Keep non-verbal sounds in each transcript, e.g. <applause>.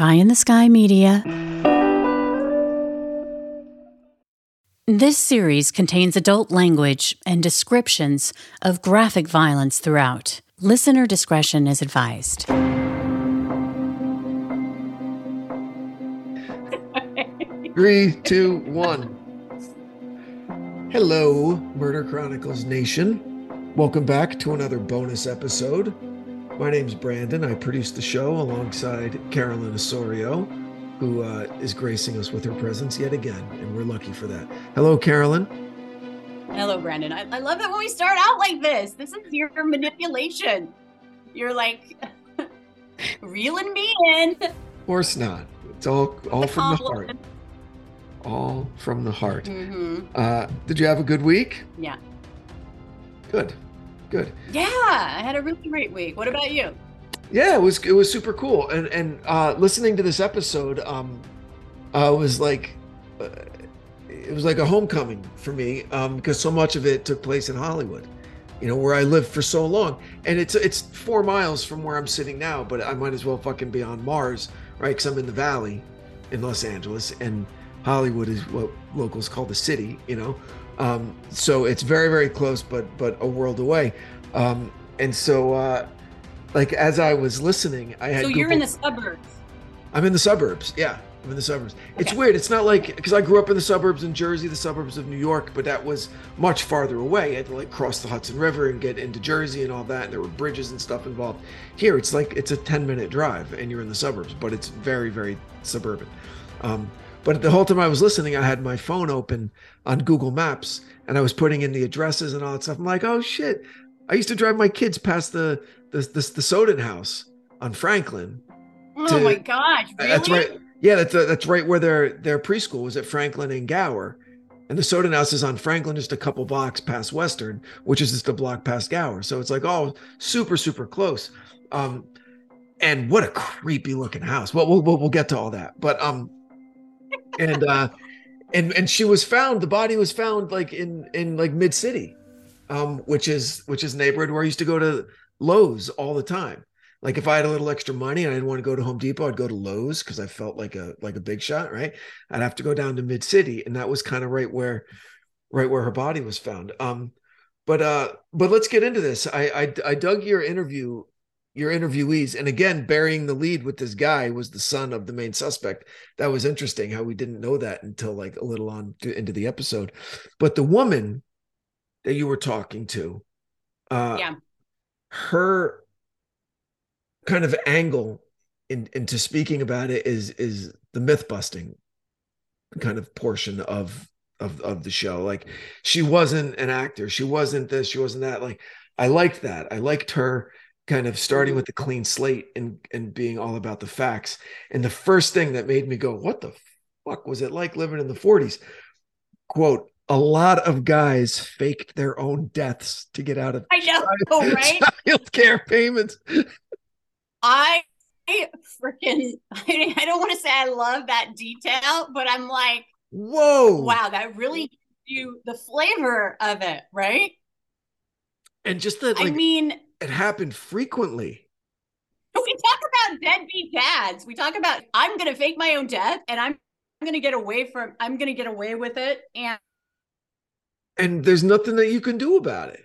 Pie in the Sky Media. This series contains adult language and descriptions of graphic violence throughout. Listener discretion is advised. <laughs> Three, two, one. Hello, Murder Chronicles Nation. Welcome back to another bonus episode. My name's Branden. I produce the show alongside Carolyn Osorio, who uh, is gracing us with her presence yet again, and we're lucky for that. Hello, Carolyn. Hello, Branden. I, I love it when we start out like this. This is your manipulation. You're like <laughs> reeling me in. Of course not. It's all all from the heart. All from the heart. Mm-hmm. Uh, did you have a good week? Yeah. Good. Good. Yeah, I had a really great week. What about you? Yeah, it was it was super cool. And and uh, listening to this episode, um, uh, was like, uh, it was like a homecoming for me um, because so much of it took place in Hollywood, you know, where I lived for so long. And it's it's four miles from where I'm sitting now, but I might as well fucking be on Mars, right? Because I'm in the Valley, in Los Angeles, and Hollywood is what locals call the city, you know. Um, so it's very, very close, but but a world away. Um, and so, uh, like as I was listening, I had. So you're in the suburbs. I'm in the suburbs. Yeah, I'm in the suburbs. It's weird. It's not like because I grew up in the suburbs in Jersey, the suburbs of New York, but that was much farther away. I had to like cross the Hudson River and get into Jersey and all that. And there were bridges and stuff involved. Here, it's like it's a 10 minute drive, and you're in the suburbs, but it's very, very suburban. Um, but the whole time I was listening, I had my phone open on Google Maps, and I was putting in the addresses and all that stuff. I'm like, oh shit! I used to drive my kids past the the the, the Sowden House on Franklin. Oh To- my gosh, really? That's right. Yeah, that's uh, that's right where their their preschool was at Franklin and Gower, and the Sowden House is on Franklin, just a couple blocks past Western, which is just a block past Gower. So it's like oh, super super close. Um, and what a creepy looking house. Well, we'll we'll, we'll get to all that, but um, and uh, and and she was found. The body was found like in in like mid city, um, which is which is neighborhood where I used to go to Lowe's all the time. Like if I had a little extra money and I didn't want to go to Home Depot, I'd go to Lowe's because I felt like a like a big shot, right? I'd have to go down to Mid City, and that was kind of right where, right where her body was found. Um, but uh, but let's get into this. I I, I dug your interview, your interviewees, and again, burying the lead with this guy was the son of the main suspect. That was interesting how we didn't know that until like a little on to, into the episode. But the woman that you were talking to, uh, Yeah. her kind of angle in, into speaking about it is is the myth busting kind of portion of of of the show. Like she wasn't an actor. She wasn't this. She wasn't that. Like i liked that. I liked her kind of starting with the clean slate and and being all about the facts and the first thing that made me go what the fuck was it like living in the 40s quote a lot of guys faked their own deaths to get out of I know, <laughs> right? child care payments I freaking I, I don't want to say I love that detail, but I'm like, Whoa. wow, that really gives you the flavor of it, right? And just that I mean, it happened frequently. we talk about deadbeat dads. We talk about I'm gonna fake my own death and I'm gonna get away from I'm gonna get away with it. And And there's nothing that you can do about it.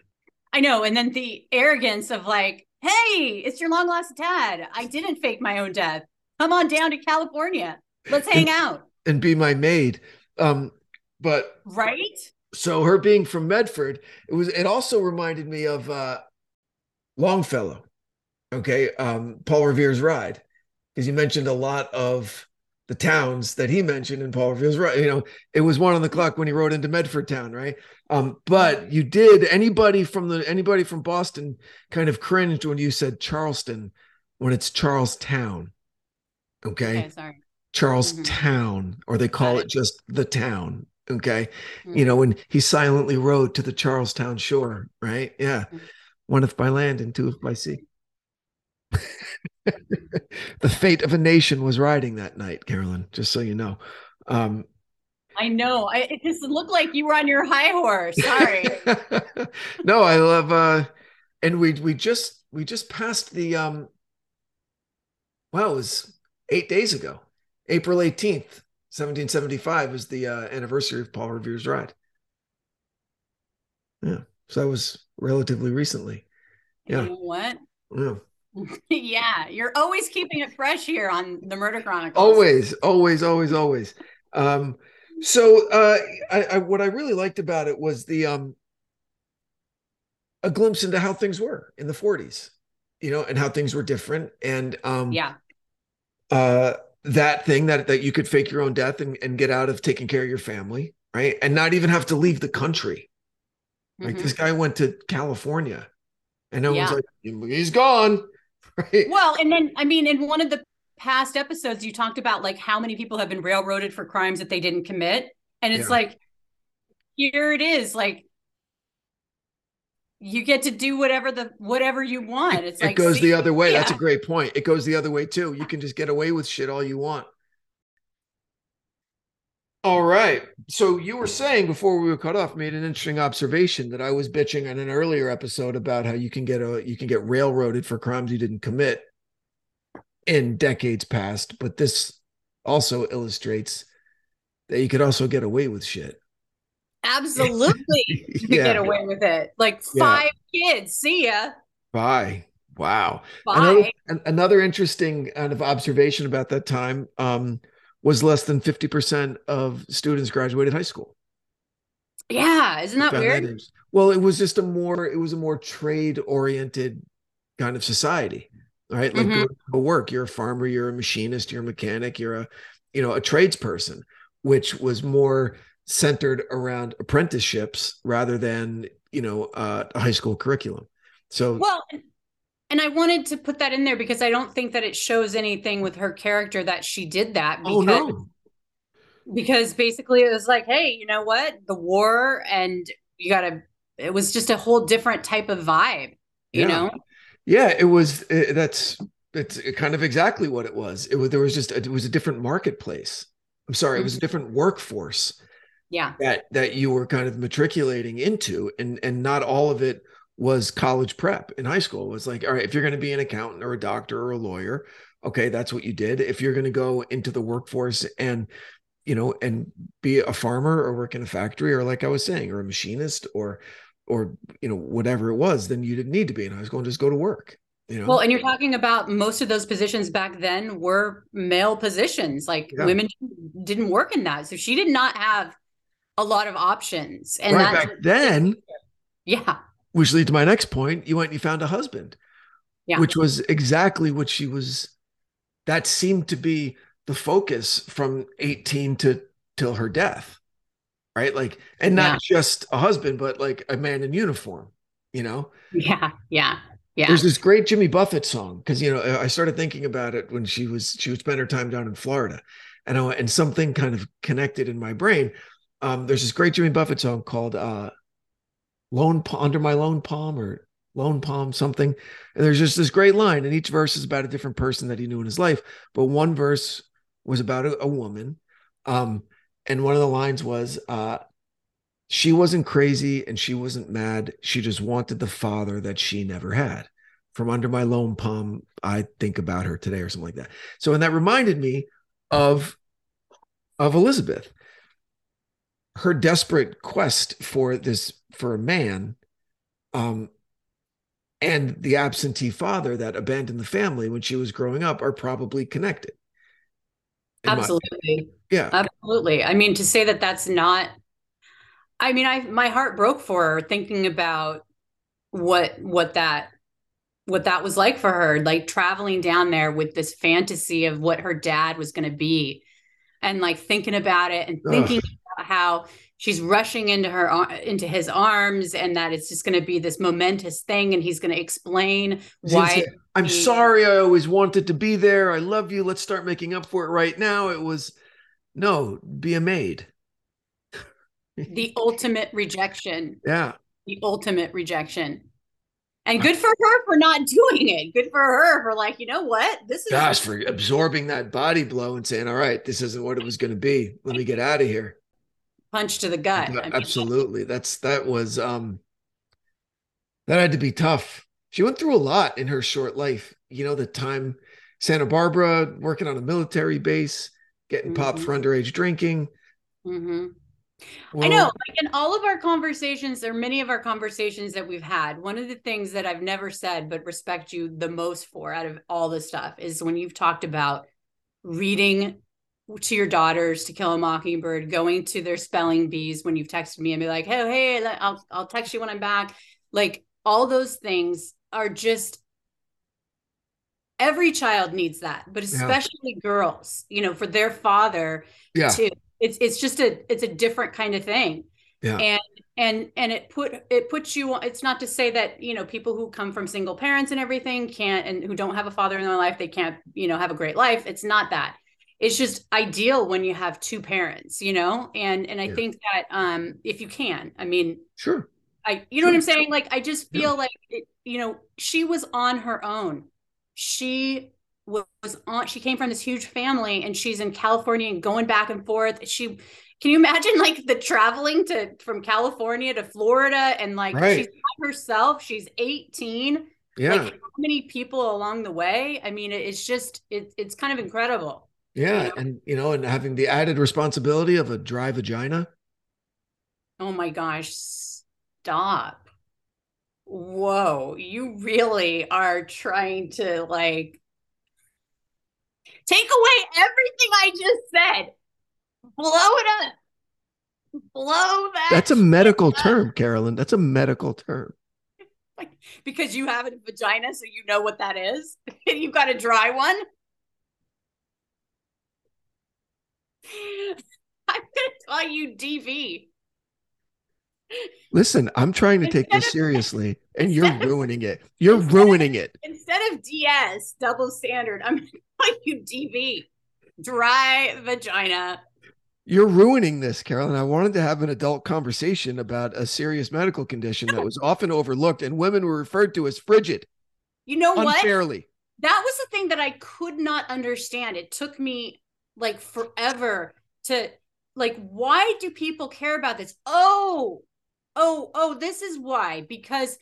I know, and then the arrogance of like, hey, it's your long lost dad. I didn't fake my own death. Come on down to California. Let's hang out. And be my maid. Um, but Right? so her being from Medford, it was it also reminded me of uh Longfellow. Okay. Um, Paul Revere's ride. Because you mentioned a lot of the towns that he mentioned in Paul Revere's ride. You know, it was one on the clock when he rode into Medford town, right? Um, but you did anybody from the anybody from Boston kind of cringed when you said Charleston when it's Charlestown. Okay. Okay, sorry. Charlestown, or they call it it. just the town. Okay. You know, when he silently rode to the Charlestown shore, right? Yeah. Mhm. One if by land and two if by sea. <laughs> the fate of a nation was riding that night, Carolyn, just so you know. Um, I know. I, it just looked like you were on your high horse. Sorry. <laughs> no, I love uh and we we just we just passed the um well it was eight days ago. April 18th, 1775 is the uh, anniversary of Paul Revere's ride. Yeah. So that was relatively recently. Yeah. You know what? Yeah. <laughs> yeah, you're always keeping it fresh here on the Murder Chronicles. Always, always, always, always. Um, so uh, I, I, what I really liked about it was the um, a glimpse into how things were in the 40s, you know, and how things were different. And um, yeah, uh, that thing that that you could fake your own death and, and get out of taking care of your family, right, and not even have to leave the country. Like Mhm. this guy went to California, and no Yeah. one's like, he's gone, <laughs> right? Well, and then I mean, in one of the past episodes, you talked about like how many people have been railroaded for crimes that they didn't commit, and it's Yeah. like here it is, like you get to do whatever the whatever you want. It's it like goes see, the other way. That's a great point. It goes the other way too. You can just get away with shit all you want. All right. So you were saying before we were cut off, made an interesting observation that I was bitching on an earlier episode about how you can get a you can get railroaded for crimes you didn't commit in decades past, but this also illustrates that you could also get away with shit. absolutely <laughs> you could get away with it. Like Yeah. five kids, see ya. Bye. Wow. Bye. Another, another interesting kind of observation about that time um, was less than 50% of students graduated high school. yeah, isn't that weird? in- well, it was just a more, it was a more trade oriented kind of society, right? Like Mhm. go to work, you're a farmer, you're a machinist, you're a mechanic, you're a, you know, a tradesperson, which was more centered around apprenticeships rather than, you know, uh, a high school curriculum. So Well, and- I wanted to put that in there because I don't think that it shows anything with her character that she did that because oh no. because basically it was like, hey, you know what? The war and you got to it was just a whole different type of vibe, you Yeah. know? Yeah, it was. uh that's it's kind of exactly what it was. It was there was just it was a different marketplace. I'm sorry, it was a different workforce Yeah. that that you were kind of matriculating into, and and not all of it was college prep in high school. It was like, all right, if you're going to be an accountant or a doctor or a lawyer, okay, that's what you did. If you're going to go into the workforce and you know and be a farmer or work in a factory or like I was saying, or a machinist or or you know whatever it was, then you didn't need to be in high school and just go to work. You know, Well, and you're talking about most of those positions back then were male positions. Like Yeah. women didn't work in that. So she did not have a lot of options. And right back then, <laughs> yeah. Which leads to my next point, you went and you found a husband, Yeah. which was exactly what she was. That seemed to be the focus from 18 to till her death, right? Like, and not just a husband, but like a man in uniform. You know, Yeah. Yeah. Yeah. there's this great Jimmy Buffett song because you know I started thinking about it when she was she would spend her time down in Florida, and I, and something kind of connected in my brain. Um, there's this great Jimmy Buffett song called uh, "Lone Under My Lone Palm" or "Lone Palm" something, and there's just this great line, and each verse is about a different person that he knew in his life. But one verse was about a, a woman, um, and one of the lines was. Uh, she wasn't crazy and she wasn't mad. She just wanted the father that she never had. From under my lone palm, I think about her today, or something like that. So, and that reminded me of of Elizabeth, her desperate quest for this for a man, um, and the absentee father that abandoned the family when she was growing up are probably connected. Absolutely. yeah. Absolutely. I mean, to say that that's not, I mean, I, my heart broke for her thinking about what, what that, what that was like for her, like traveling down there with this fantasy of what her dad was going to be and like thinking about it and Ugh. thinking about how she's rushing into her, into his arms and that it's just going to be this momentous thing. And he's going to explain why. I'm he- sorry. I always wanted to be there. I love you. Let's start making up for it right now. It was no, be a maid. the ultimate rejection Yeah. the ultimate rejection. And good for her for not doing it. Good for her for like, you know what? This is Gosh, for absorbing that body blow and saying, all right, this isn't what it was going to be. Let me get out of here. Punch to the gut. I mean, Absolutely. That's, that was, um, that had to be tough. She went through a lot in her short life. You know, the time Santa Barbara, working on a military base, getting mm-hmm. popped for underage drinking. Mm-hmm. Well, I know, like in all of our conversations, or many of our conversations that we've had, one of the things that I've never said but respect you the most for out of all the stuff is when you've talked about reading to your daughters to kill a mockingbird going to their spelling bees when you've texted me and be like oh, hey hey i'll, I'll text you when i'm back. Like all those things are just every child needs that but especially yeah. girls you know for their father yeah. to it's it's just a it's a different kind of thing. Yeah. And and and it put it puts you it's not to say that you know people who come from single parents and everything can't and who don't have a father in their life they can't you know have a great life. It's not that it's just ideal when you have two parents you know? And and i yeah. think that um if you can i mean sure. I you know sure. what i'm saying? Like i just feel yeah. like it, you know she was on her own. She was on she came from this huge family and she's in california and going back and forth. She can you imagine like the traveling to from california to florida and like right. she's herself she's 18 yeah. like how many people along the way? I mean it's just it, it's kind of incredible yeah, and you know, and having the added responsibility of a dry vagina. Oh my gosh, stop. Whoa, you really are trying to like take away everything I just said. Blow it up. Blow that. That's a medical up. term, Carolyn. That's a medical term. <laughs> because you have a vagina, so you know what that is. <laughs> You've got a dry one. <laughs> I'm going to call you DV. Listen, I'm trying to take this seriously, and you're ruining it. You're ruining of, it. Instead of DS, double standard, I'm going to call you DV, dry vagina. You're ruining this, Carolyn. I wanted to have an adult conversation about a serious medical condition that was often overlooked, and women were referred to as frigid. You know what? Unfairly. That was the thing that I could not understand. It took me like forever to like why do people care about this oh oh oh this is why because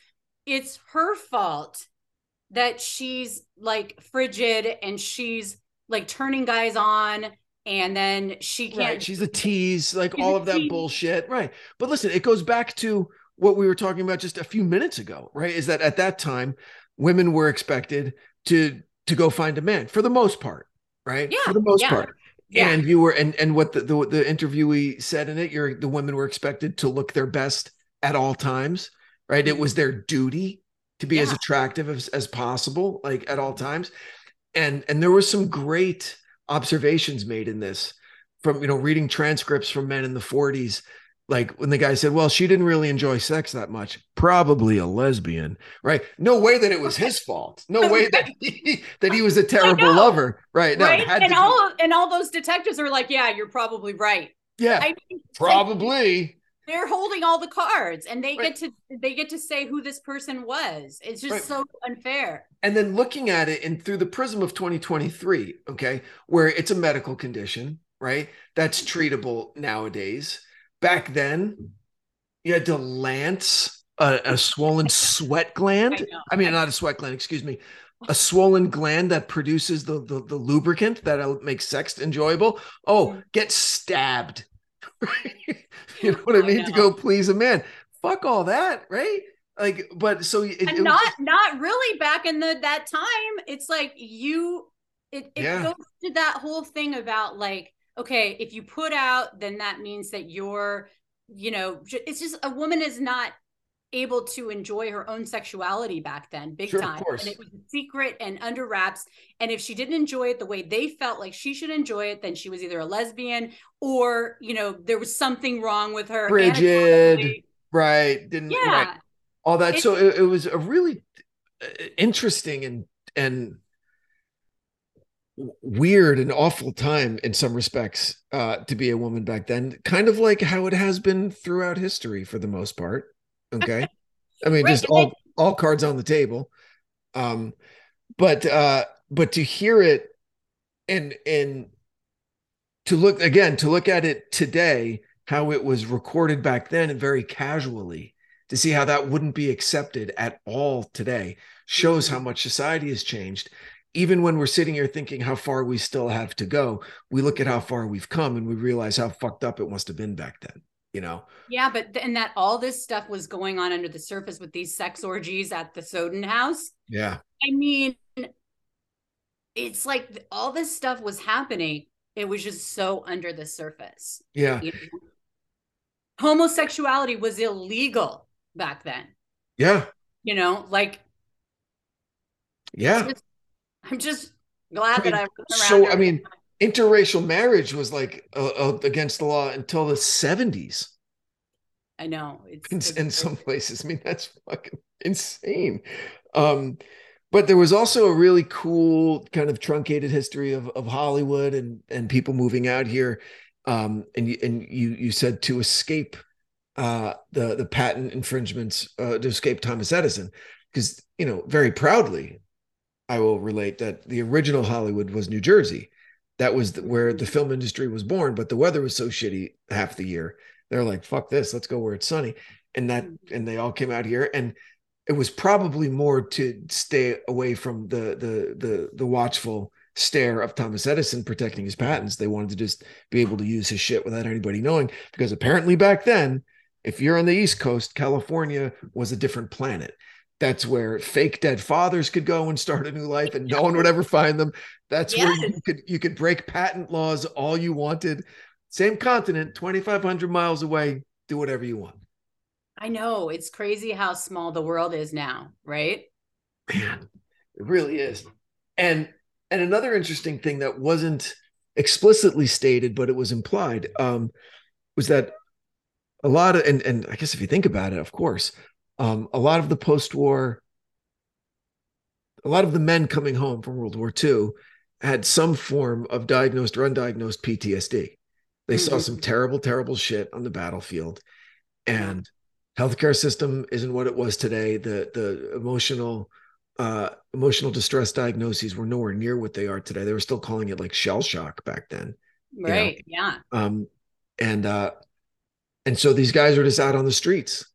it's her fault that she's like frigid and she's like turning guys on and then she can't right. she's a tease like all of that tease. bullshit right but listen it goes back to what we were talking about just a few minutes ago right is that at that time women were expected to to go find a man for the most part right yeah for the most yeah. part yeah. and you were and and what the, the the interviewee said in it you're the women were expected to look their best at all times right it mm-hmm. was their duty to be yeah. as attractive as, as possible like at all times and and there were some great observations made in this from you know reading transcripts from men in the 40s like when the guy said, "Well, she didn't really enjoy sex that much." Probably a lesbian, right? No way that it was his <laughs> fault. No way that <laughs> he that he was a terrible lover, right? No, right? and all be. and all those detectives are like, "Yeah, you're probably right." Yeah, I mean, probably. Like, they're holding all the cards, and they right. get to they get to say who this person was. It's just right. so unfair. And then looking at it and through the prism of 2023, okay, where it's a medical condition, right? That's mm-hmm. treatable nowadays back then you had to lance a, a swollen sweat gland. <laughs> I, I, mean, not a sweat gland, excuse me, a swollen gland that produces the, the, the lubricant that makes sex enjoyable. Oh, mm. get stabbed. <laughs> you know what I mean? I to go please a man. Fuck all that, right? Like, but so it, it not not really back in the that time. It's like you it, it yeah. goes to that whole thing about like okay, if you put out, then that means that you're, you know, it's just a woman is not able to enjoy her own sexuality back then, big sure, time. And it was secret and under wraps. And if she didn't enjoy it the way they felt like she should enjoy it, then she was either a lesbian or, you know, there was something wrong with her. Frigid, right? Didn't yeah. Right. all that. It, so it, it was a really uh, interesting and and weird and awful time in some respects uh, to be a woman back then kind of like how it has been throughout history for the most part okay i mean right. just all all cards on the table um but uh but to hear it and and to look again to look at it today how it was recorded back then and very casually to see how that wouldn't be accepted at all today shows how mm-hmm. much society has changed even when we're sitting here thinking how far we still have to go, we look at how far we've come and we realize how fucked up it must have been back then. You know? Yeah, but and that all this stuff was going on under the surface with these sex orgies at the Sowden house. Yeah. I mean, it's like all this stuff was happening. It was just so under the surface. Yeah. you know? Homosexuality was illegal back then. Yeah. You know, like Yeah. I'm just glad I mean, that I was around. so, I mean, interracial marriage was like uh, uh, against the law until the 70s I know it's, in, it's in some places. I mean, that's fucking insane. Um, but there was also a really cool kind of truncated history of, of Hollywood and, and people moving out here. Um, and you, and you, you said to escape uh, the, the patent infringements, uh, to escape Thomas Edison, because, you know, very proudly, I will relate that the original Hollywood was New Jersey. That was the, where the mm-hmm. film industry was born, but the weather was so shitty half the year. They're like, fuck this, let's go where it's sunny. And that, mm-hmm. and they all came out here. And it was probably more to stay away from the the the the watchful stare of Thomas Edison protecting his patents. They wanted to just be able to use his shit without anybody knowing, because apparently back then, if you're on the East Coast, California was a different planet. That's where fake dead fathers could go and start a new life, and no one would <laughs> ever find them. That's where you could you could break patent laws all you wanted. Same continent, 2,500 miles away. Do whatever you want. I know it's crazy how small the world is now, right? man it really is and and another interesting thing that wasn't explicitly stated but it was implied um was that a lot of and and i guess if you think about it of course um a lot of the post-war a lot of the men coming home from world war ii had some form of diagnosed or undiagnosed ptsd they saw Mhm. some terrible terrible shit on the battlefield and healthcare system isn't what it was today the the emotional uh emotional distress diagnoses were nowhere near what they are today they were still calling it like shell shock back then know. Right. Yeah. um and uh and so these guys are just out on the streets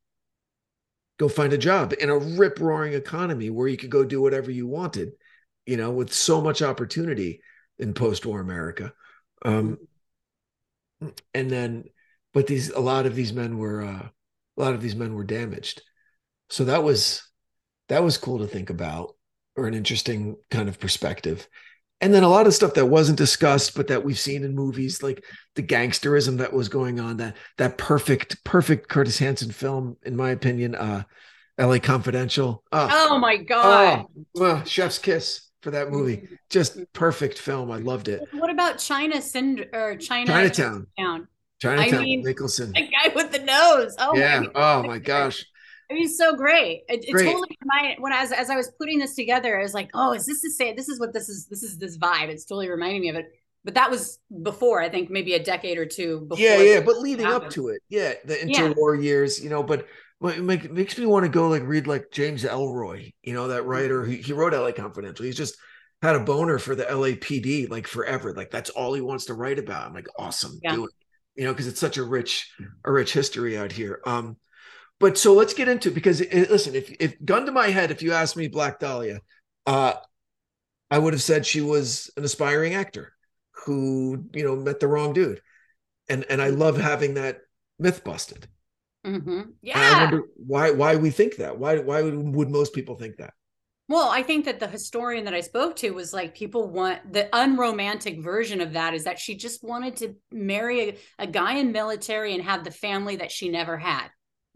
go find a job in a rip roaring economy where you could go do whatever you wanted you know with so much opportunity in post-war america. Um and then but these a lot of these men were uh a lot of these men were damaged. So that was that was cool to think about or an interesting kind of perspective and then a lot of stuff that wasn't discussed but that we've seen in movies like the gangsterism that was going on that that perfect perfect curtis hanson film in my opinion uh la confidential. Oh, Oh my God. oh, uh, chef's kiss for that movie. Just perfect film. I loved it. What about China Sind or China Chinatown. Town? chinatown mean, nicholson. The guy with the nose. Oh yeah. My oh my gosh I mean, so great. It, it Great. totally reminded when I was as I was putting this together, I was like, oh, is this the same? This is what this is. This is this vibe. It's totally reminding me of it. But that was before, I think, maybe a decade or two before. yeah yeah but leading up to it yeah the Yeah. interwar years you know but but it make, makes me want to go like read like james ellroy you know that writer he, he wrote la confidential he's just had a boner for the lapd like forever like that's all he wants to write about i'm like awesome Yeah. do it you know because it's such a rich a rich history out here um but so let's get into because it, listen if if gun to my head if you asked me black dahlia uh i would have said she was an aspiring actor who you know met the wrong dude. And and i love having that myth busted. Mhm. And i wonder why why we think that? Why why would, would most people think that? Well, I think that the historian that I spoke to was like, people want the unromantic version of that is that she just wanted to marry a, a guy in military and have the family that she never had.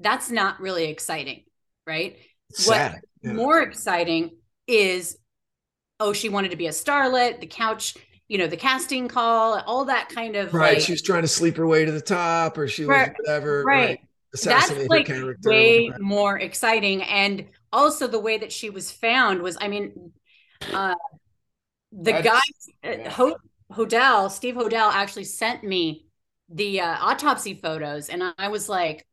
That's not really exciting, right? it's What Yeah. more exciting is oh she wanted to be a starlet the couch you know the casting call all that kind of right like she was trying to sleep her way to the top or she was whatever right. assassinate that's like character way whatever. more exciting and also the way that she was found was i mean uh the That's- guy uh, yeah. Ho- hodel steve hodel actually sent me the uh, autopsy photos and i was like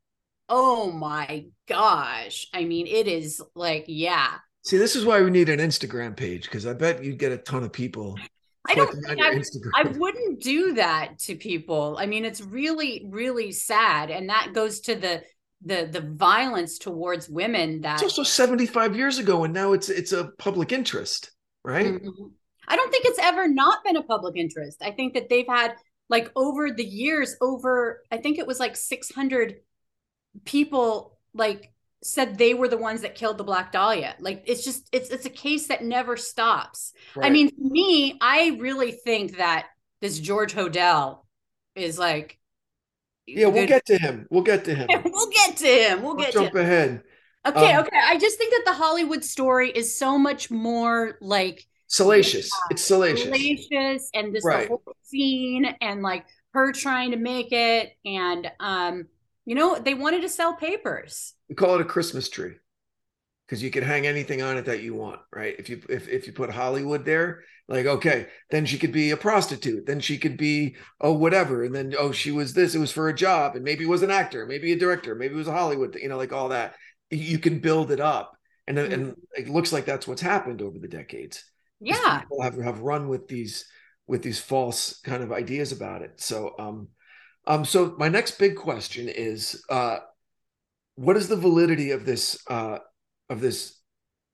oh my gosh i mean it is like yeah see this is why we need an instagram page because i bet you'd get a ton of people i don't think I, I wouldn't do that to people. I mean, it's really, really sad, and that goes to the the the violence towards women that it's also 75 years ago and now it's it's a public interest right Mhm. I don't think it's ever not been a public interest. I think that they've had like over the years, over I think it was like 600 people like said they were the ones that killed the Black Dahlia. Like it's just it's it's a case that never stops. Right. I mean, me, I really think that this George Hodel is like yeah, we'll get to him. We'll get to him. <laughs> we'll get to him. We'll, we'll get jump ahead. Okay, um, okay. I just think that the Hollywood story is so much more like salacious. Yeah, it's salacious. Salacious and this right. whole scene and like her trying to make it and um you know they wanted to sell papers. We call it a Christmas tree because you can hang anything on it that you want, right? If you if if you put Hollywood there, like okay, then she could be a prostitute, then she could be oh whatever, and then oh she was this, it was for a job, and maybe it was an actor, maybe a director, maybe it was a Hollywood, you know, like all that. You can build it up, and mm-hmm. and it looks like that's what's happened over the decades. Yeah, people have have run with these with these false kind of ideas about it. So um um so my next big question is uh what is the validity of this uh of this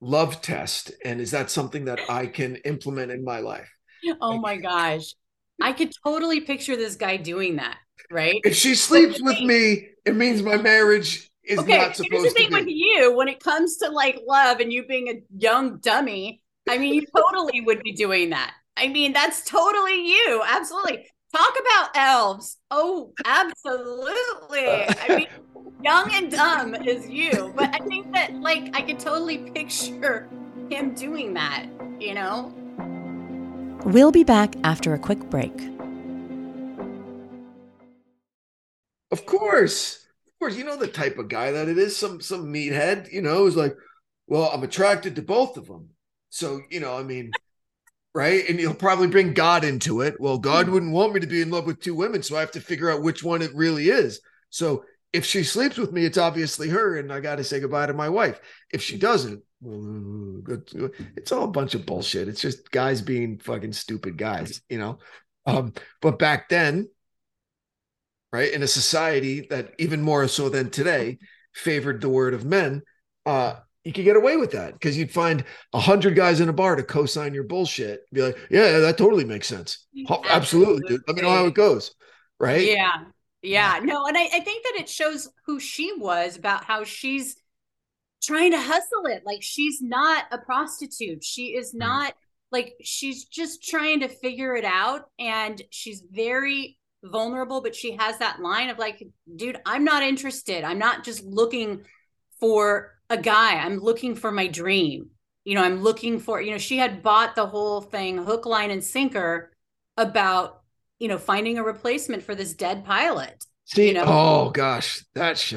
love test? And is that something that i can implement in my life? Oh my gosh. I could totally picture this guy doing that right? If she sleeps with me it means my marriage is okay, not supposed here's the thing with you. When it comes to like love and you being a young dummy i mean you totally would be doing that. I mean that's totally you. Absolutely talk about elves oh absolutely i mean <laughs> young and dumb is you. But I think that like I could totally picture him doing that, you know? We'll be back after a quick break. Of course. Of course, you know the type of guy that it is, some some meathead, you know, is like, well, I'm attracted to both of them. So, you know, I mean, right? And he'll probably bring God into it. Well, God hmm. wouldn't want me to be in love with two women, so I have to figure out which one it really is. So if she sleeps with me, it's obviously her, and I got to say goodbye to my wife. If she doesn't, it's all a bunch of bullshit. It's just guys being fucking stupid guys, you know. Um, but back then, right, in a society that even more so than today favored the word of men, uh, you could get away with that because you'd find a hundred guys in a bar to co-sign your bullshit. Be like, yeah, that totally makes sense. Absolutely, Absolutely dude. Let me know how it goes. Right? Yeah. Yeah, no, and I, I think that it shows who she was about how she's trying to hustle it. Like she's not a prostitute. She is mm-hmm. not like she's just trying to figure it out. And she's very vulnerable, but she has that line of like, dude, I'm not interested. I'm not just looking for a guy. I'm looking for my dream. You know, I'm looking for, you know, she had bought the whole thing hook, line, and sinker about you know, finding a replacement for this dead pilot. See, you know? oh gosh, that's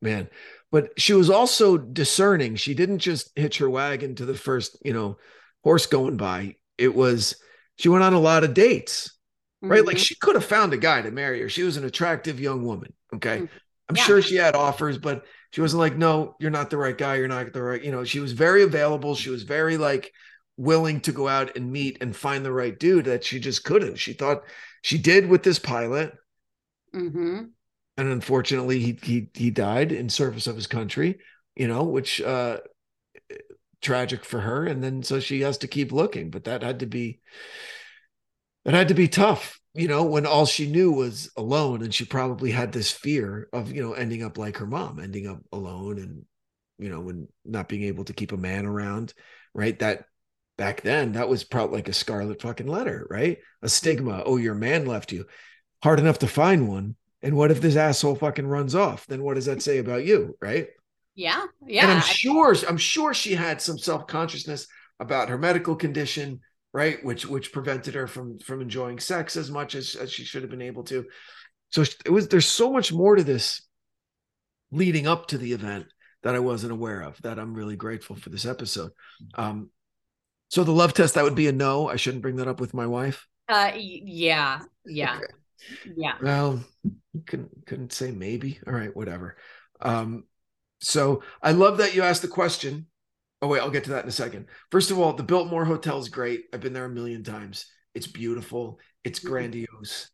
man. But she was also discerning. She didn't just hitch her wagon to the first, you know, horse going by. It was she went on a lot of dates, right? Mm-hmm. Like she could have found a guy to marry her. She was an attractive young woman. Okay. Mm-hmm. I'm yeah. sure she had offers, but she wasn't like, no, you're not the right guy. You're not the right, you know, she was very available. She was very like willing to go out and meet and find the right dude that she just couldn't. She thought she did with this pilot. Mm-hmm. And unfortunately, he, he, he died in service of his country, you know, which, uh, tragic for her. And then, so she has to keep looking, but that had to be, that had to be tough, you know, when all she knew was alone. And she probably had this fear of, you know, ending up like her mom, ending up alone and, you know, when not being able to keep a man around, right? That back then that was probably like a scarlet fucking letter, right? A mm-hmm. stigma. Oh, your man left you. Hard enough to find one. And what if this asshole fucking runs off? Then what does that say about you, right? Yeah, yeah. And I'm sure, I'm sure she had some self consciousness about her medical condition, right? Which which prevented her from from enjoying sex as much as, as she should have been able to. So it was. There's so much more to this leading up to the event that I wasn't aware of. That I'm really grateful for this episode. Um, so the love test that would be a no. I shouldn't bring that up with my wife. Uh, yeah, yeah, okay. yeah. Well, couldn't couldn't say maybe. All right, whatever. Um, so I love that you asked the question. Oh wait, I'll get to that in a second. First of all, the Biltmore Hotel is great. I've been there a million times. It's beautiful. It's mm-hmm. grandiose.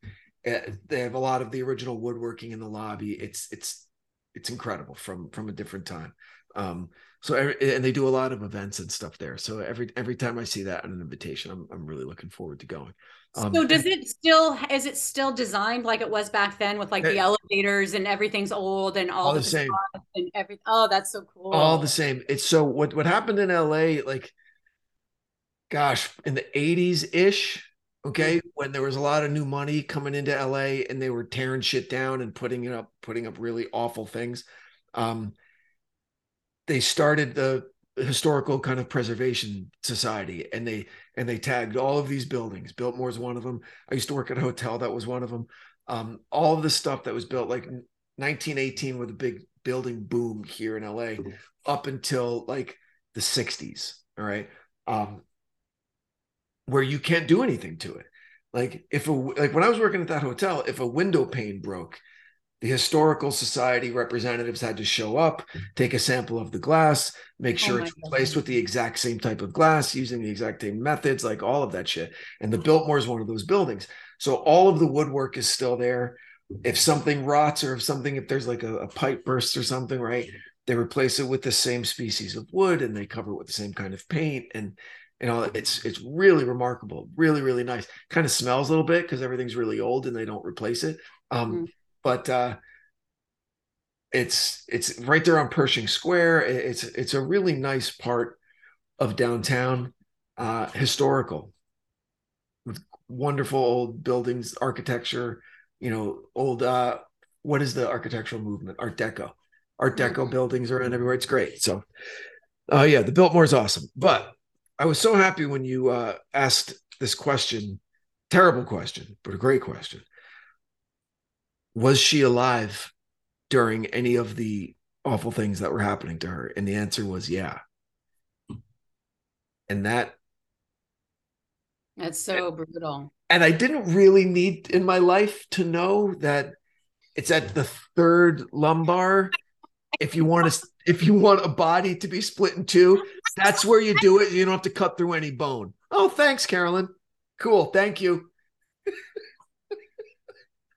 Uh, they have a lot of the original woodworking in the lobby. It's it's it's incredible from from a different time. Um, so every, and they do a lot of events and stuff there. So every every time I see that on an invitation, I'm I'm really looking forward to going. Um, so does it still is it still designed like it was back then with like the elevators and everything's old and all, all the, same and everything? Oh, that's so cool. All the same. It's so what what happened in LA like gosh, in the 80s ish, okay, mm-hmm. when there was a lot of new money coming into LA and they were tearing shit down and putting it up putting up really awful things. Um they started the historical kind of preservation society and they and they tagged all of these buildings. Biltmore is one of them. I used to work at a hotel that was one of them. Um, all of the stuff that was built like 1918 with a big building boom here in la up until like the 60s all right? Um, where you can't do anything to it. Like if a like when i was working at that hotel if a window pane broke the historical society representatives had to show up, take a sample of the glass, make oh sure oh it's replaced with the exact same type of glass using the exact same methods, like all of that shit. And the Biltmore is one of those buildings. So all of the woodwork is still there. If something rots or if something, if there's like a, a pipe burst or something, right, they replace it with the same species of wood and they cover it with the same kind of paint and you know it's it's really remarkable really really nice kind of smells a little bit because everything's really old and they don't replace it um, mm-hmm but uh, it's it's right there on Pershing Square. It's it's a really nice part of downtown, uh, historical, with wonderful old buildings, architecture. You know, old uh, what is the architectural movement? Art Deco. Art Deco mm-hmm. buildings are in everywhere. It's great. So, uh, yeah, the Biltmore is awesome. But I was so happy when you uh, asked this question. Terrible question, but a great question was she alive during any of the awful things that were happening to her? And the answer was yeah. And that that's so brutal. And I didn't really need in my life to know that it's at the third lumbar. if you want to if you want a body to be split in two, that's where you do it. You don't have to cut through any bone. Oh, thanks, Carolyn. Cool. Thank you.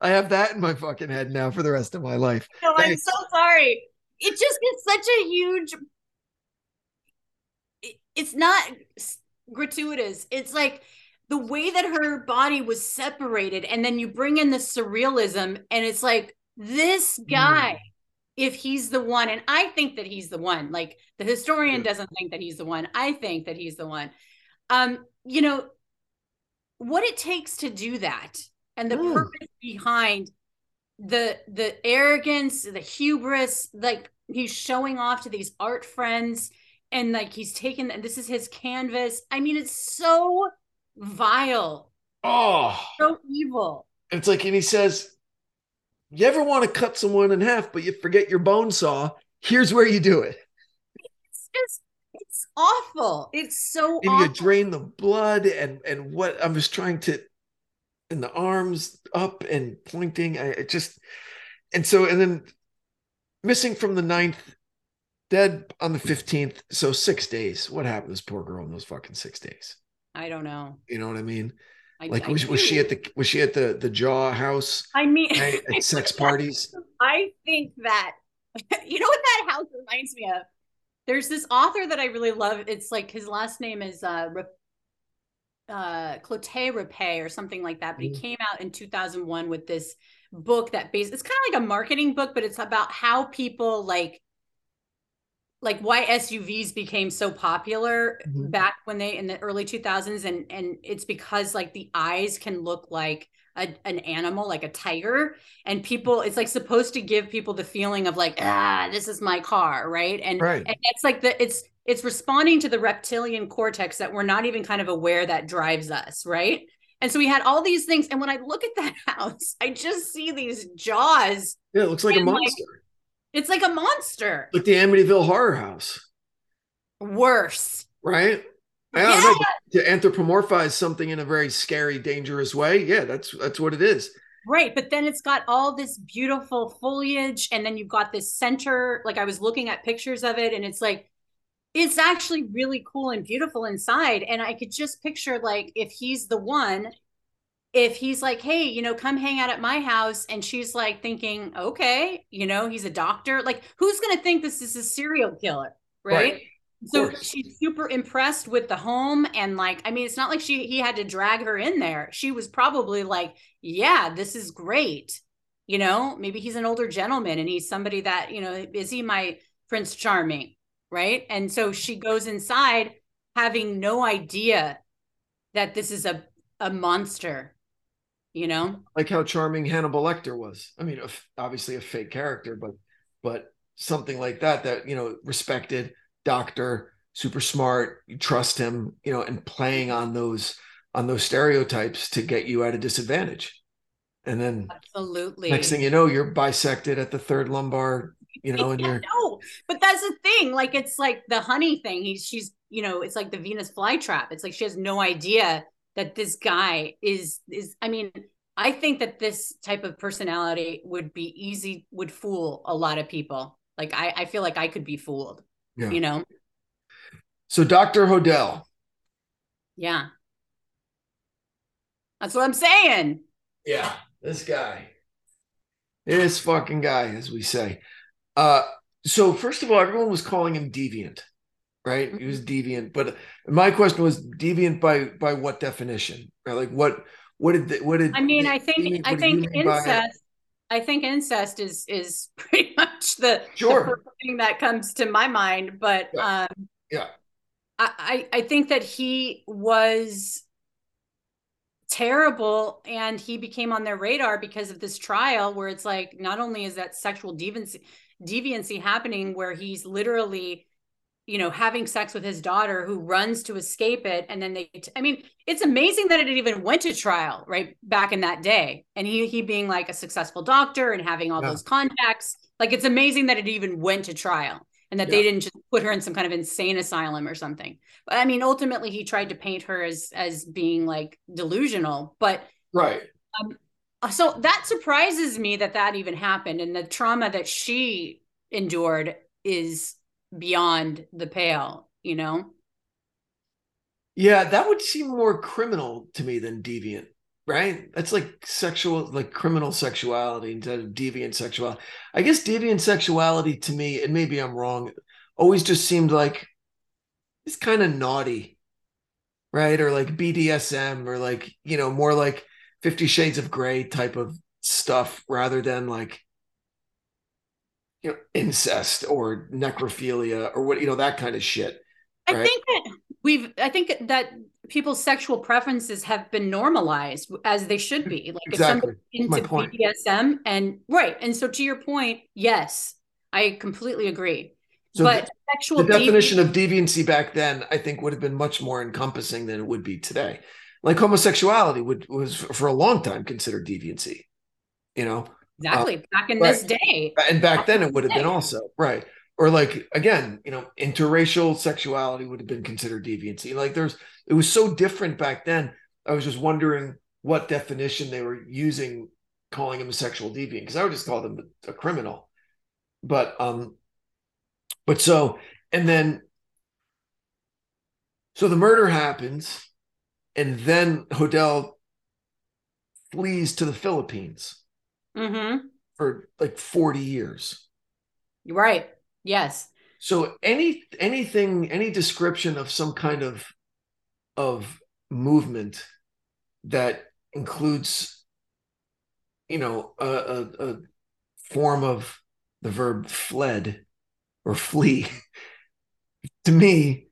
I have that in my fucking head now for the rest of my life. No, I'm so sorry. It just is such a huge. it's not gratuitous. It's like the way that her body was separated, and then you bring in the surrealism, and it's like this guy. Mm. If he's the one, and I think that he's the one, like the historian yeah. doesn't think that he's the one. I think that he's the one. Um, you know, what it takes to do that and the mm. purpose behind the the arrogance the hubris like he's showing off to these art friends and like he's taken and this is his canvas. I mean it's so vile. Oh so evil. It's like and he says you ever want to cut someone in half but you forget your bone saw? Here's where you do it. It's just it's awful. It's so and awful. you drain the blood and and what i'm just trying to and the arms up and pointing. I just and so and then missing from the ninth, dead on the fifteenth. So six days. What happened to this poor girl in those fucking six days? I don't know. You know what I mean? I, like was, was she at the was she at the the jaw house? I mean, right, at <laughs> sex parties. I think that <laughs> you know what that house reminds me of. There's this author that I really love. It's like his last name is uh, uh Clotaire Rapaille or something like that, but mm. he came out in 2001 with this book that base it's kind of like a marketing book, but it's about how people like like why SUVs became so popular mm-hmm. back when they in the early 2000s and and it's because like the eyes can look like a, an animal like a tiger and people it's like supposed to give people the feeling of like ah this is my car right and right. and it's like the it's it's responding to the reptilian cortex that we're not even kind of aware that drives us right and so we had all these things and when i look at that <laughs> house i just see these jaws yeah it looks like a monster like, it's like a monster like the amityville horror house worse right yeah. to anthropomorphize something in a very scary dangerous way yeah that's that's what it is Right. But then it's got all this beautiful foliage. And then you've got this center. Like I was looking at pictures of it, and it's like it's actually really cool and beautiful inside and i could just picture like if he's the one if he's like, hey, you know, come hang out at my house, and she's like thinking, okay, you know, he's a doctor. Like, who's going to think this is a serial killer, right? right. So she's super impressed with the home, and like, I mean, it's not like she he had to drag her in there. She was probably like, yeah, this is great. You know, maybe he's an older gentleman, and he's somebody that you know, is he my Prince Charming, right? And so she goes inside having no idea that this is a a monster you know? Like how charming hannibal lecter was. I mean obviously a fake character but but something like that that you know respected doctor super smart you trust him you know and playing on those on those stereotypes to get you at a disadvantage. And then absolutely. next thing you know you're bisected at the third lumbar you know and you're no but that's the thing like it's like the honey thing he's she's you know it's like the venus flytrap it's like she has no idea that this guy is is i mean i think that this type of personality would be easy would fool a lot of people like i i feel like i could be fooled yeah. you know? So dr hodel. Yeah. That's what i'm saying. Yeah this guy. This fucking guy as we say uh so first of all everyone was calling him deviant right? Mm-hmm. He was deviant, but my question was deviant by by what definition? Right? Like what what did the, what did I mean? I think I think incest. I think incest is is <laughs> pretty much the, sure. the thing that comes to my mind. But yeah. um, yeah, I I think that he was terrible and he became on their radar because of this trial where it's like not only is that sexual deviancy deviancy happening where he's literally you know having sex with his daughter who runs to escape it and then they I mean it's amazing that it even went to trial right back in that day and he he being like a successful doctor and having all yeah. those contacts like it's amazing that it even went to trial and that yeah. they didn't just put her in some kind of insane asylum or something but i mean ultimately he tried to paint her as as being like delusional but right um, Uh, so that surprises me that that even happened and the trauma that she endured is beyond the pale, you know? Yeah, that would seem more criminal to me than deviant, right? That's like sexual, like criminal sexuality instead of deviant sexuality. I guess deviant sexuality to me, and maybe I'm wrong, always just seemed like it's kind of naughty, right? Or like BDSM, or like, you know, more like Fifty Shades of Grey type of stuff rather than like you know incest or necrophilia or what you know that kind of shit right? i think that we've i think that people's sexual preferences have been normalized as they should be like exactly. if somebody's into bdsm and right and so to your point yes i completely agree so but the, sexual the definition of deviancy back then i think would have been much more encompassing than it would be today like homosexuality would was for a long time considered deviancy you know Exactly. Uh, back in right. this day. And back then it would have been also, right. Or like again, you know, interracial sexuality would have been considered deviancy. Like there's it was so different back then. I was just wondering what definition they were using calling him a sexual deviant because I would just call them a criminal. But um but so and then so the murder happens and then Hodel flees to the Philippines mm-hmm. for like 40 years. Right. Yes. So any anything, any description of some kind of of movement that includes, you know, a, a, a form of the verb fled or flee, <laughs> to me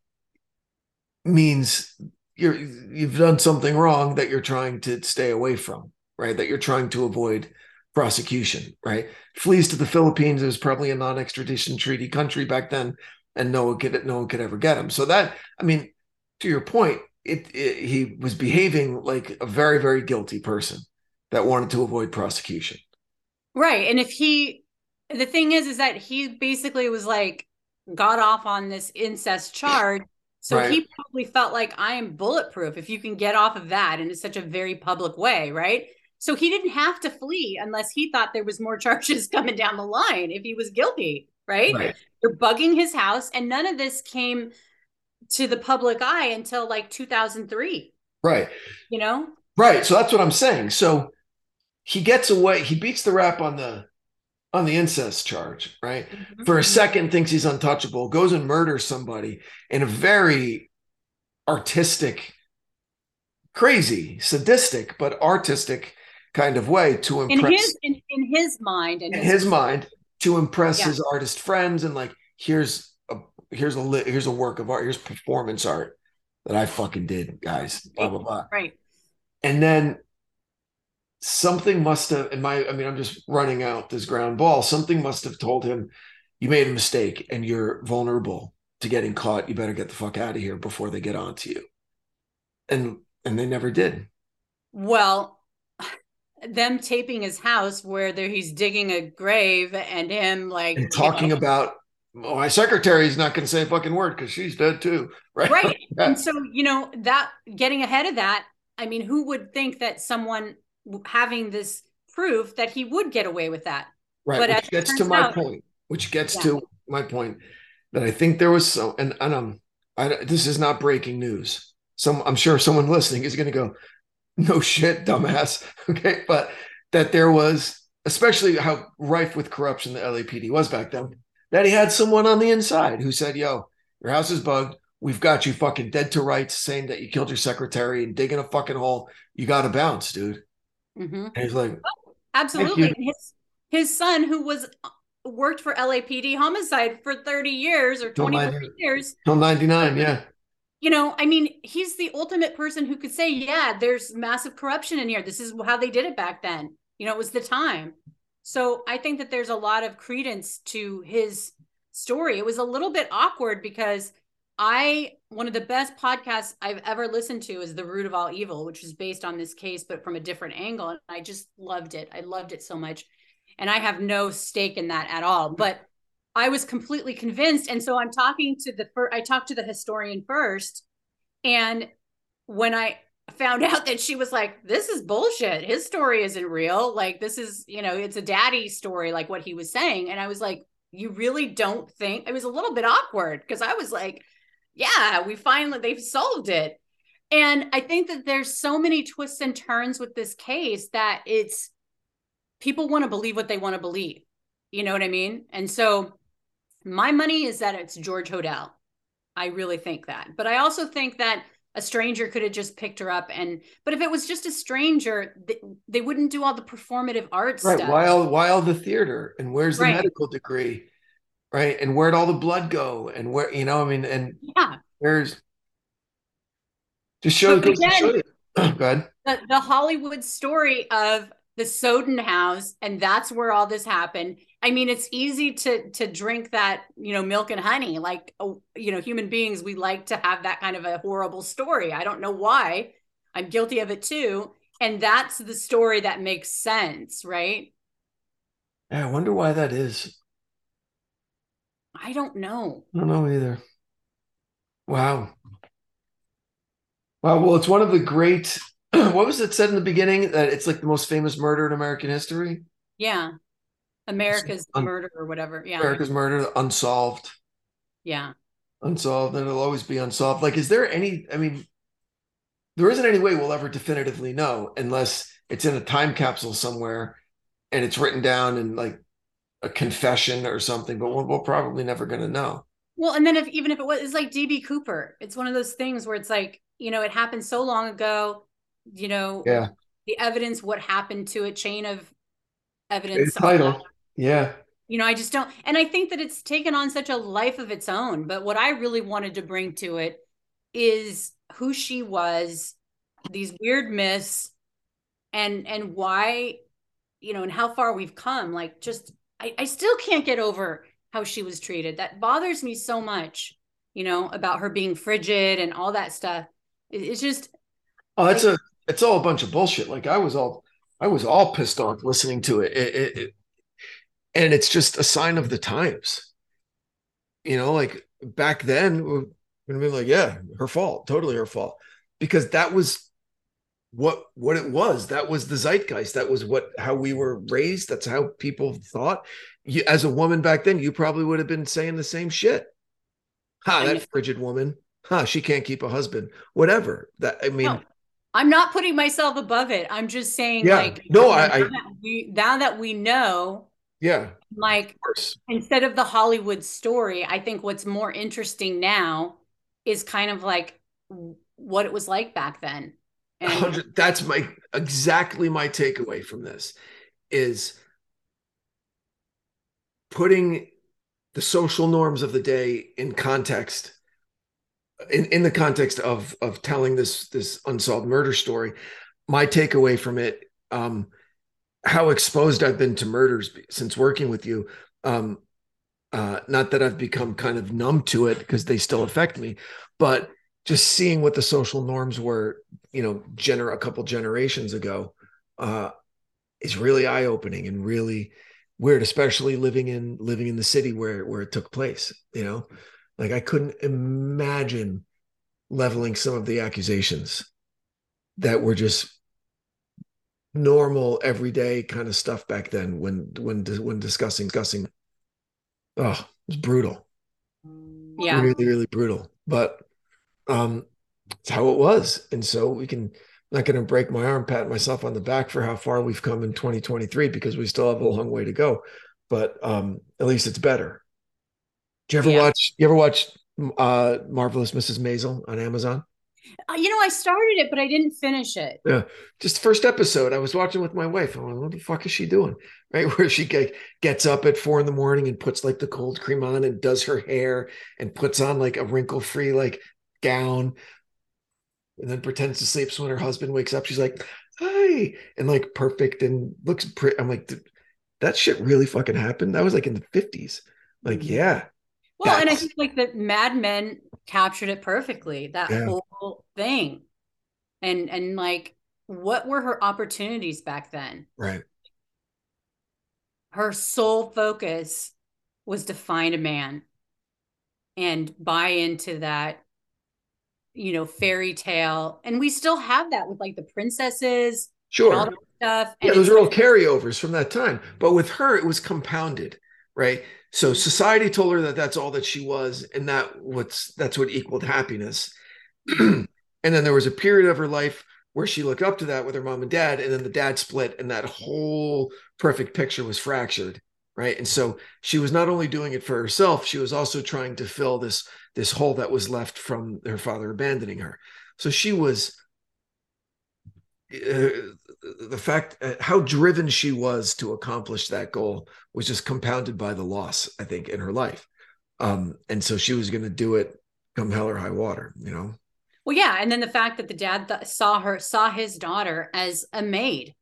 means you're you've done something wrong that you're trying to stay away from, right? That you're trying to avoid prosecution, right? Flees to the Philippines. It was probably a non-extradition treaty country back then, and no one could no one could ever get him. So that, I mean, to your point, it, it he was behaving like a very very guilty person that wanted to avoid prosecution. Right, and if he, the thing is, is that he basically was like got off on this incest charge. So right. he probably felt like I am bulletproof if you can get off of that in such a very public way, right? So he didn't have to flee unless he thought there was more <laughs> charges coming down the line if he was guilty, right? right? They're bugging his house and none of this came to the public eye until like 2003. Right. You know? Right. So that's what I'm saying. So he gets away, he beats the rap on the on the incest charge, right? Mhm. For a second thinks he's untouchable, goes and murders somebody in a very artistic, crazy, sadistic, but artistic kind of way to in impress his in, in his mind and in his mind to impress Yeah. his artist friends and like here's a here's a li- here's a work of art here's performance art that I fucking did guys blah blah blah right and then something must have in my I mean I'm just running out this ground ball. Something must have told him you made a mistake and you're vulnerable to getting caught. You better get the fuck out of here before they get onto you. And and they never did. Well them taping his house where there he's digging a grave and him like and talking you know, about oh, my secretary is not going to say a fucking word because she's dead too. <laughs> Right? Right. Yeah. and so you know that getting ahead of that i mean who would think that someone having this proof that he would get away with that Right, But which gets to my out- point. Which gets Yeah. to my point that I think there was so, and and um, I this is not breaking news. Some I'm sure someone listening is going to go, no shit, dumbass. <laughs> Okay, but that there was, especially how rife with corruption the LAPD was back then, that he had someone on the inside who said, "Yo, your house is bugged. We've got you fucking dead to rights, saying that you killed your secretary and digging a fucking hole. You got to bounce, dude." Hmm And he's like, absolutely. And his his son who was worked for lapd homicide for 30 years or Don't 20 years "Till 99, yeah." you know, I mean, he's the ultimate person who could say, yeah, there's massive corruption in here. This is how they did it back then. You know, it was the time. So I think that there's a lot of credence to his story. It was a little bit awkward because I, one of the best podcasts I've ever listened to is The Root of All Evil, which is based on this case, but from a different angle. And I just loved it. I loved it so much. And I have no stake in that at all. But I was completely convinced. And so I'm talking to the first, I talked to the historian first. And when I found <laughs> out that she was like, this is bullshit. His story isn't real. Like, this is, you know, it's a daddy story, like what he was saying. And I was like, you really don't think it was a little bit awkward because I was like, yeah, we finally, they've solved it. And I think that there's so many twists and turns with this case that it's people want to believe what they want to believe. You know what I mean? And so my money is that it's George Hodel. I really think that. But I also think that a stranger could have just picked her up and but if it was just a stranger, they, they wouldn't do all the performative art Right. stuff. While why the theater and where's the Right. medical degree? Right. And where'd all the blood go? And where you know, I mean, and yeah. where's just show goes to show you. <clears throat> Go ahead. the, the Hollywood story of the Sowden house, and that's where all this happened. I mean, it's easy to to drink that, you know, milk and honey. Like, oh, you know, human beings, we like to have that kind of a horrible story. I don't know why. I'm guilty of it too. And that's the story that makes sense, right? Yeah, I wonder why that is. I don't know. I don't know either. Wow. Wow. Well, it's one of the great. <clears throat> What was it said in the beginning that it's like the most famous murder in American history? Yeah. America's Un- murder or whatever. Yeah. America's murder, unsolved, Yeah. unsolved, and it'll always be unsolved. Like, is there any? I mean, there isn't any way we'll ever definitively know unless it's in a time capsule somewhere and it's written down in like a confession or something. But we're, we're probably never going to know. Well, and then if even if it was it's like DB Cooper, it's one of those things where it's like, you know, it happened so long ago, you know, Yeah. the evidence, what happened to it, chain of evidence. title. Yeah. You know, I just don't and I think that it's taken on such a life of its own. But what I really wanted to bring to it is who she was, these weird myths, and and why, you know, and how far we've come. Like just I, I still can't get over how she was treated. That bothers me so much, you know, about her being frigid and all that stuff. It- it's just Oh, it's a it's all a bunch of bullshit. Like I was all I was all pissed off listening to it. It, it, it- and it's just a sign of the times. You know, like back then, we're gonna be like, yeah, her fault, totally her fault, because that was what what it was. That was the zeitgeist. That was what how we were raised. That's how people thought. You, as a woman back then, you probably would have been saying the same shit. Ha, that frigid woman. Huh, she can't keep a husband. Whatever. That I mean. No. I'm not putting myself above it. I'm just saying, Yeah. like, No, now I- I- that we now that we know, Yeah, like, of instead of the Hollywood story, I think what's more interesting now is kind of like what it was like back then. And <laughs> that's my exactly my takeaway from this is putting the social norms of the day in context in, in the context of of telling this this unsolved murder story. My takeaway from it um how exposed i've been to murders since working with you um uh not that i've become kind of numb to it because they still affect me but just seeing what the social norms were you know gener a couple generations ago uh is really eye-opening and really weird especially living in living in the city where where it took place you know? Like i couldn't imagine leveling some of the accusations that were just normal everyday kind of stuff back then when when when discussing discussing. Oh it was brutal. Yeah, really really brutal. But um it's how it was. And so we can I'm not going to break my arm pat myself on the back for how far we've come in 2023 because we still have a long way to go. But um at least it's better. Do you ever Yeah. watch you ever watch uh marvelous mrs maisel on amazon? Uh, you know, I started it, but I didn't finish it. Yeah, just the first episode i was watching with my wife. I'm like what the fuck is she doing? <laughs> Right? Where she get, gets up at four in the morning and puts like the cold cream on and does her hair and puts on like a wrinkle free like gown and then pretends to sleep so when her husband wakes up she's like hi and like perfect and looks pretty i'm like that shit really fucking happened that was like in the 50s like Mhm. yeah Well, and I think like that Mad Men captured it perfectly, that Yeah. whole thing. And and like what were her opportunities back then? right Her sole focus was to find a man and buy into that, you know, fairy tale. And we still have that with like the princesses and all sure that stuff. Yeah, And those are all carryovers from that time. But with her, it was compounded, right? So society told her that that's all that she was, and that what's that's what equaled happiness. <clears throat> and then there was a period of her life where she looked up to that with her mom and dad, and then the dad split, and that whole perfect picture was fractured, right? And so she was not only doing it for herself, she was also trying to fill this this hole that was left from her father abandoning her. So she was uh, the fact uh, how driven she was to accomplish that goal was just compounded by the loss i think in her life um and so she was going to do it come hell or high water you know Well, yeah, and then the fact that the dad th- saw her saw his daughter as a maid.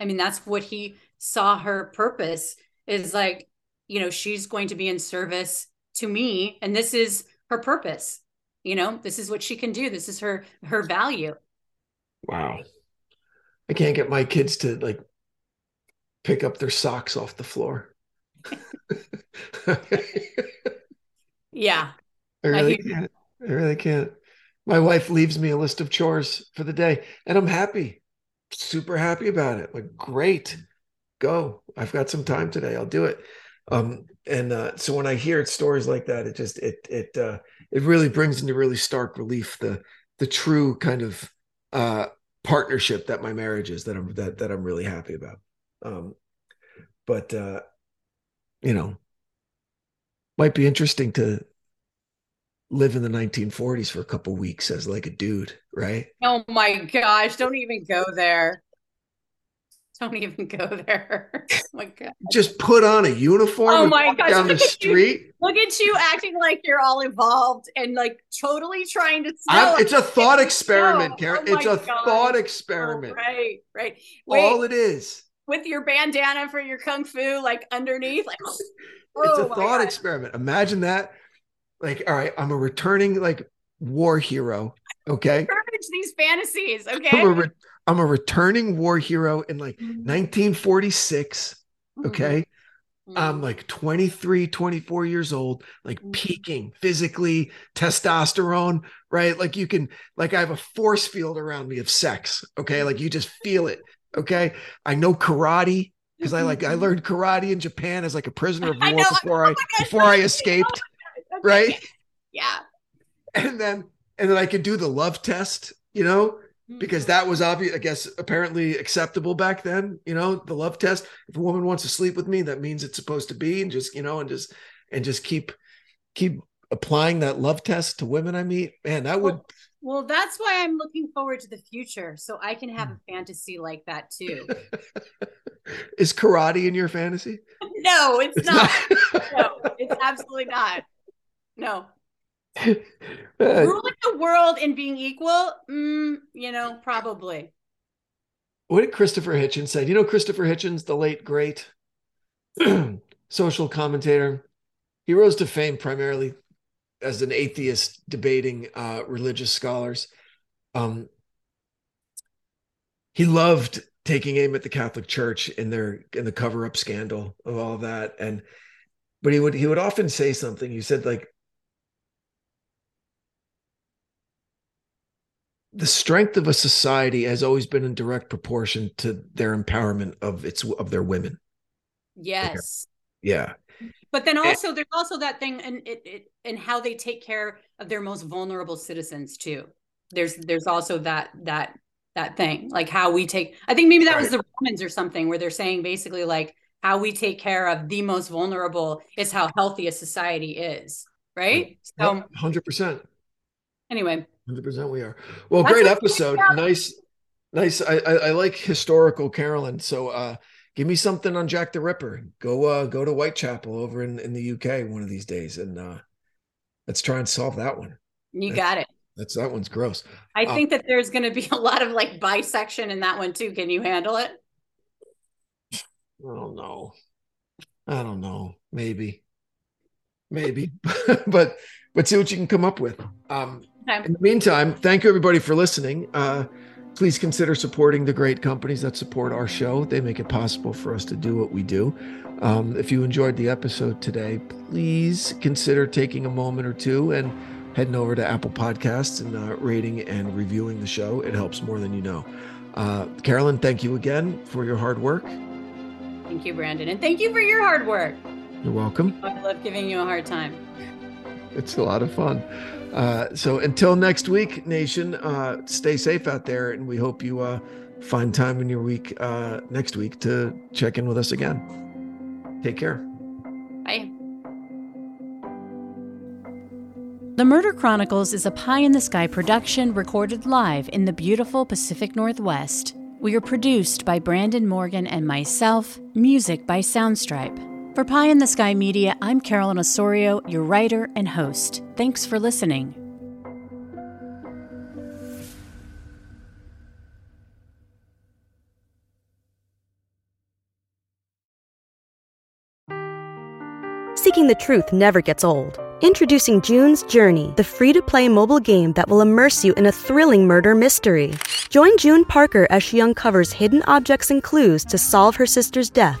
I mean, that's what he saw her purpose is like, you know, she's going to be in service to me and this is her purpose. You know, this is what she can do. This is her her value. wow i can't get my kids to like pick up their socks off the floor Yeah. <laughs> I really you. can't. I really can't. My wife leaves me a list of chores for the day, and I'm happy, super happy about it. Like, great, go. I've got some time today. I'll do it. Um, and uh, so when I hear stories like that, it just it it uh, it really brings into really stark relief the the true kind of uh, partnership that my marriage is that I'm that that I'm really happy about. Um, but uh, you know, might be interesting to live in the 1940s for a couple weeks as like a dude, right? Oh my gosh, don't even go there. <laughs> Don't even go there. <laughs> Oh my god. Just put on a uniform Oh my gosh, down the look at you. street. Look at you acting like you're all involved and like totally trying to it's a thought experiment, Oh Karen. my it's a God. thought Oh, experiment. right, right. Wait, All it is. with your bandana for your kung fu, like underneath, like <laughs> It's oh a thought God. experiment. Imagine that. Like, all right, I'm a returning like war hero. Okay. Encourage these fantasies, okay? I'm a returning war hero in like Mhm. 1946. Okay. Mhm. I'm like 23, 24 years old, like Mhm. peaking physically, testosterone, right? Like you can, like I have a force field around me of sex. Okay. Like you just feel it. Okay. I know karate because I like, I Mhm. learned karate in Japan as like a prisoner of <laughs> I war know. before I, Oh my gosh, before I escaped. <laughs> Right. Yeah. And then, and then I could do the love test, you know, Hmm. because that was obvious i guess apparently acceptable back then you know the love test. If a woman wants to sleep with me that means it's supposed to be and just you know and just and just keep keep applying that love test to women i meet. Man that would well, well that's why i'm looking forward to the future so i can have hmm. a fantasy like that too. <laughs> Is karate in your fantasy? <laughs> No it's, it's not, not. no it's absolutely not. No ruling the world and being equal? Mm, you know probably. What did christopher hitchens say? You know christopher hitchens the late great <clears throat> social commentator? He rose to fame primarily as an atheist debating uh, religious scholars. Um, he loved taking aim at the catholic church in their in the cover up scandal of all of that and but he would he would often say something. He said like the strength of a society has always been in direct proportion to their empowerment of its of their women. Yes. Yeah. But then also and, there's also that thing and it, it and how they take care of their most vulnerable citizens too. There's there's also that that that thing like how we take I think maybe that right. was the Romans or something where they're saying basically like how we take care of the most vulnerable is how healthy a society is, right? So 100%. Anyway, Hundred percent, we are. Well, That's great episode. Nice, nice. I, I, I like historical Carolyn. So, uh, give me something on Jack the Ripper. Go uh, go to Whitechapel over in in the UK one of these days, and uh, let's try and solve that one. You got it. That's that one's gross. I um, think that there's going to be <laughs> a lot of like bisection in that one too. Can you handle it? I don't know. I don't know. Maybe, maybe, <laughs> but but see what you can come up with. Um, Okay. In the meantime, thank you everybody for listening. Uh, please consider supporting the great companies that support our show. They make it possible for us to do what we do. Um, if you enjoyed the episode today, please consider taking a moment or two and heading over to Apple Podcasts and uh, rating and reviewing the show. It helps more than you know. Uh, Carolyn, thank you again for your hard work. Thank you, Branden. And thank you for your hard work. You're welcome. I love giving you a hard time. It's a lot of fun. Uh, so until next week, nation, uh, stay safe out there, and we hope you uh, find time in your week uh, next week to check in with us again. Take care. Bye. The Murder Chronicles is a pie in the sky production recorded live in the beautiful Pacific Northwest. We are produced by Branden Morgan and myself, music by Soundstripe. For Pie in the Sky Media, I'm Carolyn Osorio, your writer and host. Thanks for listening. Seeking the truth never gets old. Introducing June's Journey, the free to play mobile game that will immerse you in a thrilling murder mystery. Join June Parker as she uncovers hidden objects and clues to solve her sister's death